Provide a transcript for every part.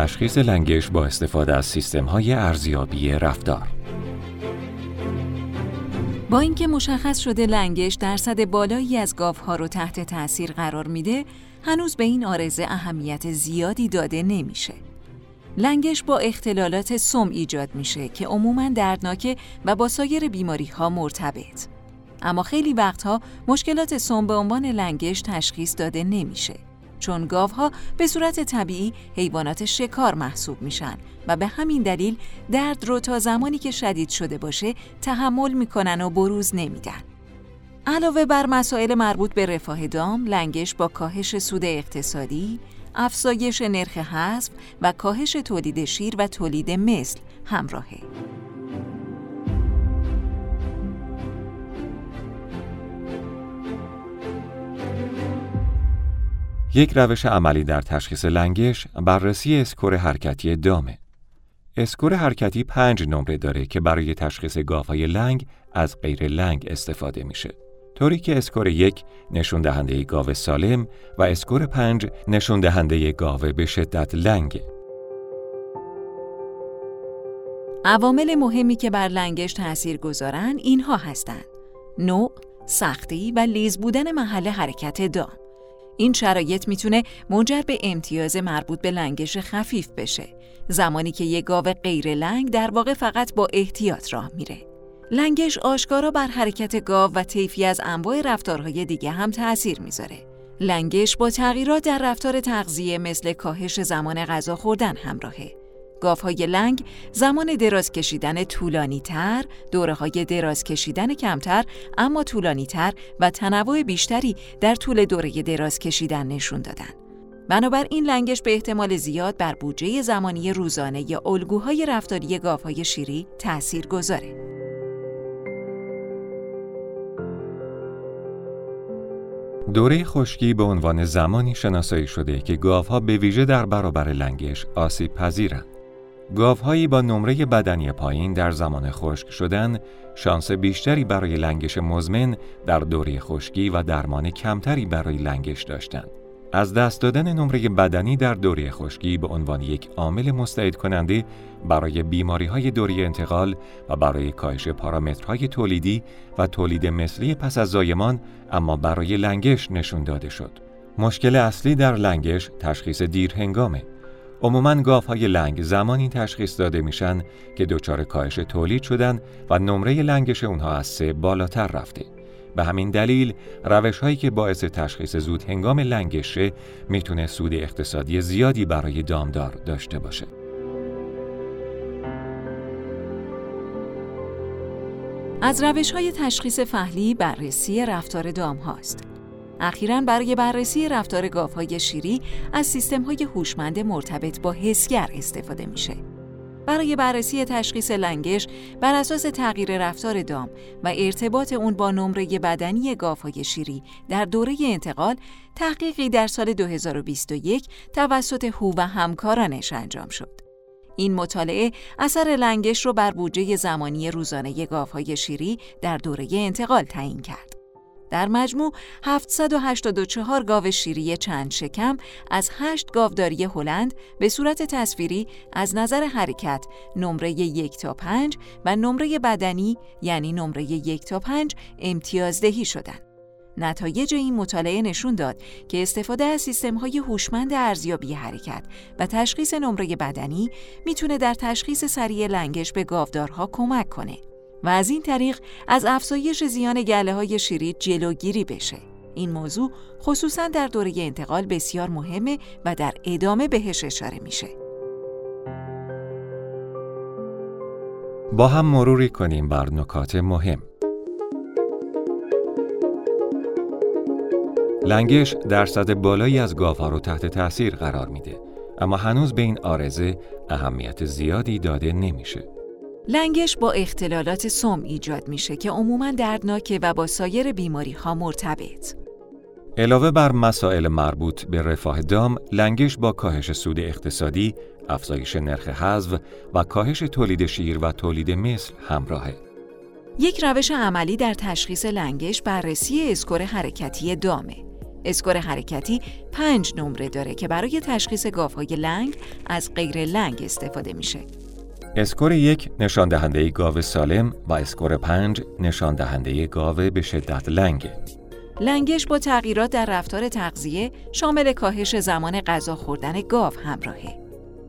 تشخیص لنگش با استفاده از سیستم های ارزیابی رفتار با اینکه مشخص شده لنگش درصد بالایی از گاوها رو تحت تاثیر قرار میده، هنوز به این آرزه اهمیت زیادی داده نمیشه. لنگش با اختلالات سم ایجاد میشه که عموماً دردناکه و با سایر بیماری ها مرتبط. اما خیلی وقتها مشکلات سم به عنوان لنگش تشخیص داده نمیشه. چون گاوها به صورت طبیعی حیوانات شکار محسوب میشن و به همین دلیل درد رو تا زمانی که شدید شده باشه تحمل می‌کنن و بروز نمیدن. علاوه بر مسائل مربوط به رفاه دام، لنگش با کاهش سود اقتصادی، افزایش نرخ حذف و کاهش تولید شیر و تولید مثل همراهه. یک روش عملی در تشخیص لنگش بررسی score حرکتی دامه. score حرکتی پنج نمره داره که برای تشخیص گاوهای لنگ از غیر لنگ استفاده میشه. طوری که score یک نشون دهنده گاو سالم و score پنج نشون دهنده گاو به شدت لنگ. عوامل مهمی که بر لنگش تأثیر گذارن اینها هستند. نوع، سختی و لیز بودن محل حرکت دام. این شرایط می‌تونه منجر به امتیاز مربوط به لنگش خفیف بشه. زمانی که یک گاو غیر لنگ در واقع فقط با احتیاط راه میره. لنگش آشکارا بر حرکت گاو و طیفی از انواع رفتارهای دیگه هم تأثیر می‌ذاره. لنگش با تغییرات در رفتار تغذیه مثل کاهش زمان غذا خوردن همراهه. گاوهای لنگ زمان دراز کشیدن طولانی تر، دوره های دراز کشیدن کمتر اما طولانی تر و تنوع بیشتری در طول دوره دراز کشیدن نشون دادن. بنابراین لنگش به احتمال زیاد بر بودجه زمانی روزانه یا الگوهای رفتاری گاوهای شیری تأثیر گذاره. دوره خشکی به عنوان زمانی شناسایی شده که گاوها به ویژه در برابر لنگش آسیب پذیرند. گاوهایی با نمره بدنی پایین در زمان خشک شدن شانس بیشتری برای لنگش مزمن در دوره خشکی و درمان کمتری برای لنگش داشتند. از دست دادن نمره بدنی در دوره خشکی به عنوان یک عامل مستعد کننده برای بیماری های دوره انتقال و برای کاهش پارامترهای تولیدی و تولید مثلی پس از زایمان اما برای لنگش نشون داده شد. مشکل اصلی در لنگش تشخیص دیر عموماً های لنگ زمانی تشخیص داده میشن که دچار کاهش تولید شدن و نمره لنگش اونها از سه بالاتر رفته. به همین دلیل روش هایی که باعث تشخیص زود هنگام لنگشه می‌تونه سود اقتصادی زیادی برای دامدار داشته باشه. از روش های تشخیص فهلی بررسی رفتار دام هاست. اخیرا برای بررسی رفتار گاوهای شیری از سیستم‌های هوشمند مرتبط با حسگر استفاده میشه. برای بررسی تشخیص لنگش بر اساس تغییر رفتار دام و ارتباط اون با نمره بدنی گاوهای شیری در دوره انتقال تحقیقی در سال 2021 توسط هو و همکارانش انجام شد. این مطالعه اثر لنگش رو بر بودجه زمانی روزانه گاوهای شیری در دوره انتقال تعیین کرد. در مجموع 784 گاو شیری چند شکم از 8 گاوداری هلند به صورت تصویری از نظر حرکت نمره یک تا 5 و نمره بدنی یعنی نمره یک تا 5 امتیازدهی شدند. نتایج این مطالعه نشون داد که استفاده از های هوشمند ارزیابی حرکت و تشخیص نمره بدنی می‌تونه در تشخیص سریع لنگش به گاودارها کمک کنه. و از این طریق از افزایش زیان گله های شیری جلوگیری بشه. این موضوع خصوصا در دوره انتقال بسیار مهمه و در ادامه بهش اشاره میشه. با هم مروری کنیم بر نکات مهم. لنگش درصد بالایی از گاوها رو تحت تاثیر قرار میده اما هنوز به این آرزه اهمیت زیادی داده نمیشه. لنگش با اختلالات سم ایجاد میشه که عموما دردناکه و با سایر بیماری ها مرتبط. علاوه بر مسائل مربوط به رفاه دام، لنگش با کاهش سود اقتصادی، افزایش نرخ حذف و کاهش تولید شیر و تولید مثل همراهه. یک روش عملی در تشخیص لنگش بررسی score حرکتی دامه. score حرکتی پنج نمره داره که برای تشخیص گاوهای لنگ از غیر لنگ استفاده میشه. score یک نشان دهنده گاو سالم و score پنج نشان دهنده گاو به شدت لنگه. لنگش با تغییرات در رفتار تغذیه شامل کاهش زمان غذا خوردن گاو همراهه.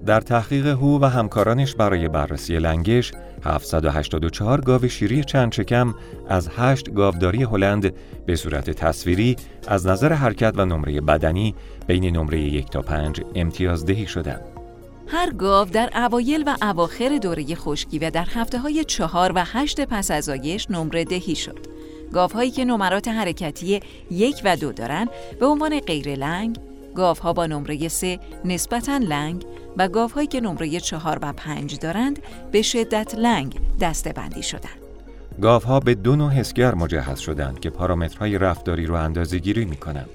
در تحقیق هو و همکارانش برای بررسی لنگش 784 گاو شیری چند شکم از 8 گاوداری هلند به صورت تصویری از نظر حرکت و نمره بدنی بین نمره یک تا پنج امتیازدهی شدند. هر گاو در اوایل و اواخر دوره خشکی و در هفته های چهار و هشت پس از آیش نمره دهی شد. گاوهایی که نمرات حرکتی یک و دو دارند به عنوان غیر لنگ، گاوها با نمره سه نسبتا لنگ و گاوهایی که نمره چهار و پنج دارند به شدت لنگ دسته بندی شدند. گاوها به دو نوع حسگر مجهز شدند که پارامترهای رفتاری رو اندازه گیری می کنند.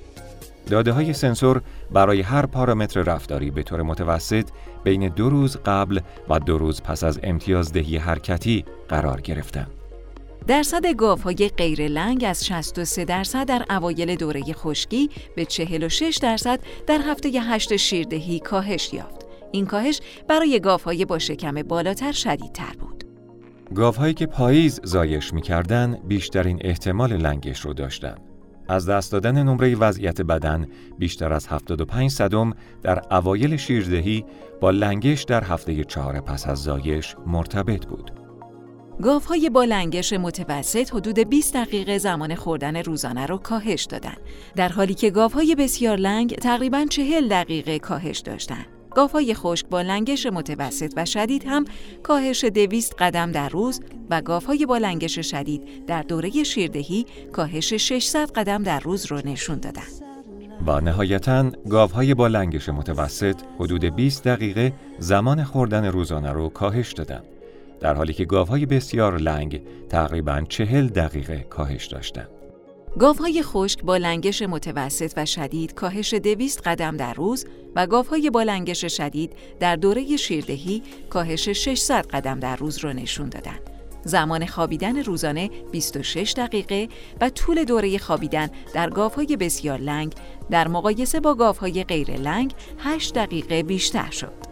داده های سنسور برای هر پارامتر رفتاری به طور متوسط بین دو روز قبل و دو روز پس از امتیازدهی حرکتی قرار گرفتند. درصد گاوهای غیر لنگ از 63 درصد در اوایل دوره خشکی به 46 درصد در هفته 8 شیردهی کاهش یافت. این کاهش برای گاوهای با شکم بالاتر شدیدتر بود. گاوهایی که پاییز زایش می‌کردن بیشترین احتمال لنگش رو داشتند. از دست دادن نمره وضعیت بدن بیشتر از 75 صدم در اوایل شیردهی با لنگش در هفته چهار پس از زایش مرتبط بود. گاوهای با لنگش متوسط حدود 20 دقیقه زمان خوردن روزانه را کاهش دادند در حالی که گاوهای بسیار لنگ تقریبا 40 دقیقه کاهش داشتند گاوهای خشک با لنگش متوسط و شدید هم کاهش 200 قدم در روز و گاوهای با لنگش شدید در دوره شیردهی کاهش 600 قدم در روز را نشون دادند و نهایتا گاوهای با لنگش متوسط حدود 20 دقیقه زمان خوردن روزانه رو کاهش دادند در حالی که گاوهای بسیار لنگ تقریبا چهل دقیقه کاهش داشتند. گاوهای خشک با لنگش متوسط و شدید کاهش دویست قدم در روز و گاوهای با لنگش شدید در دوره شیردهی کاهش 600 قدم در روز را نشون دادند. زمان خوابیدن روزانه 26 دقیقه و طول دوره خوابیدن در گاوهای بسیار لنگ در مقایسه با گاوهای غیر لنگ 8 دقیقه بیشتر شد.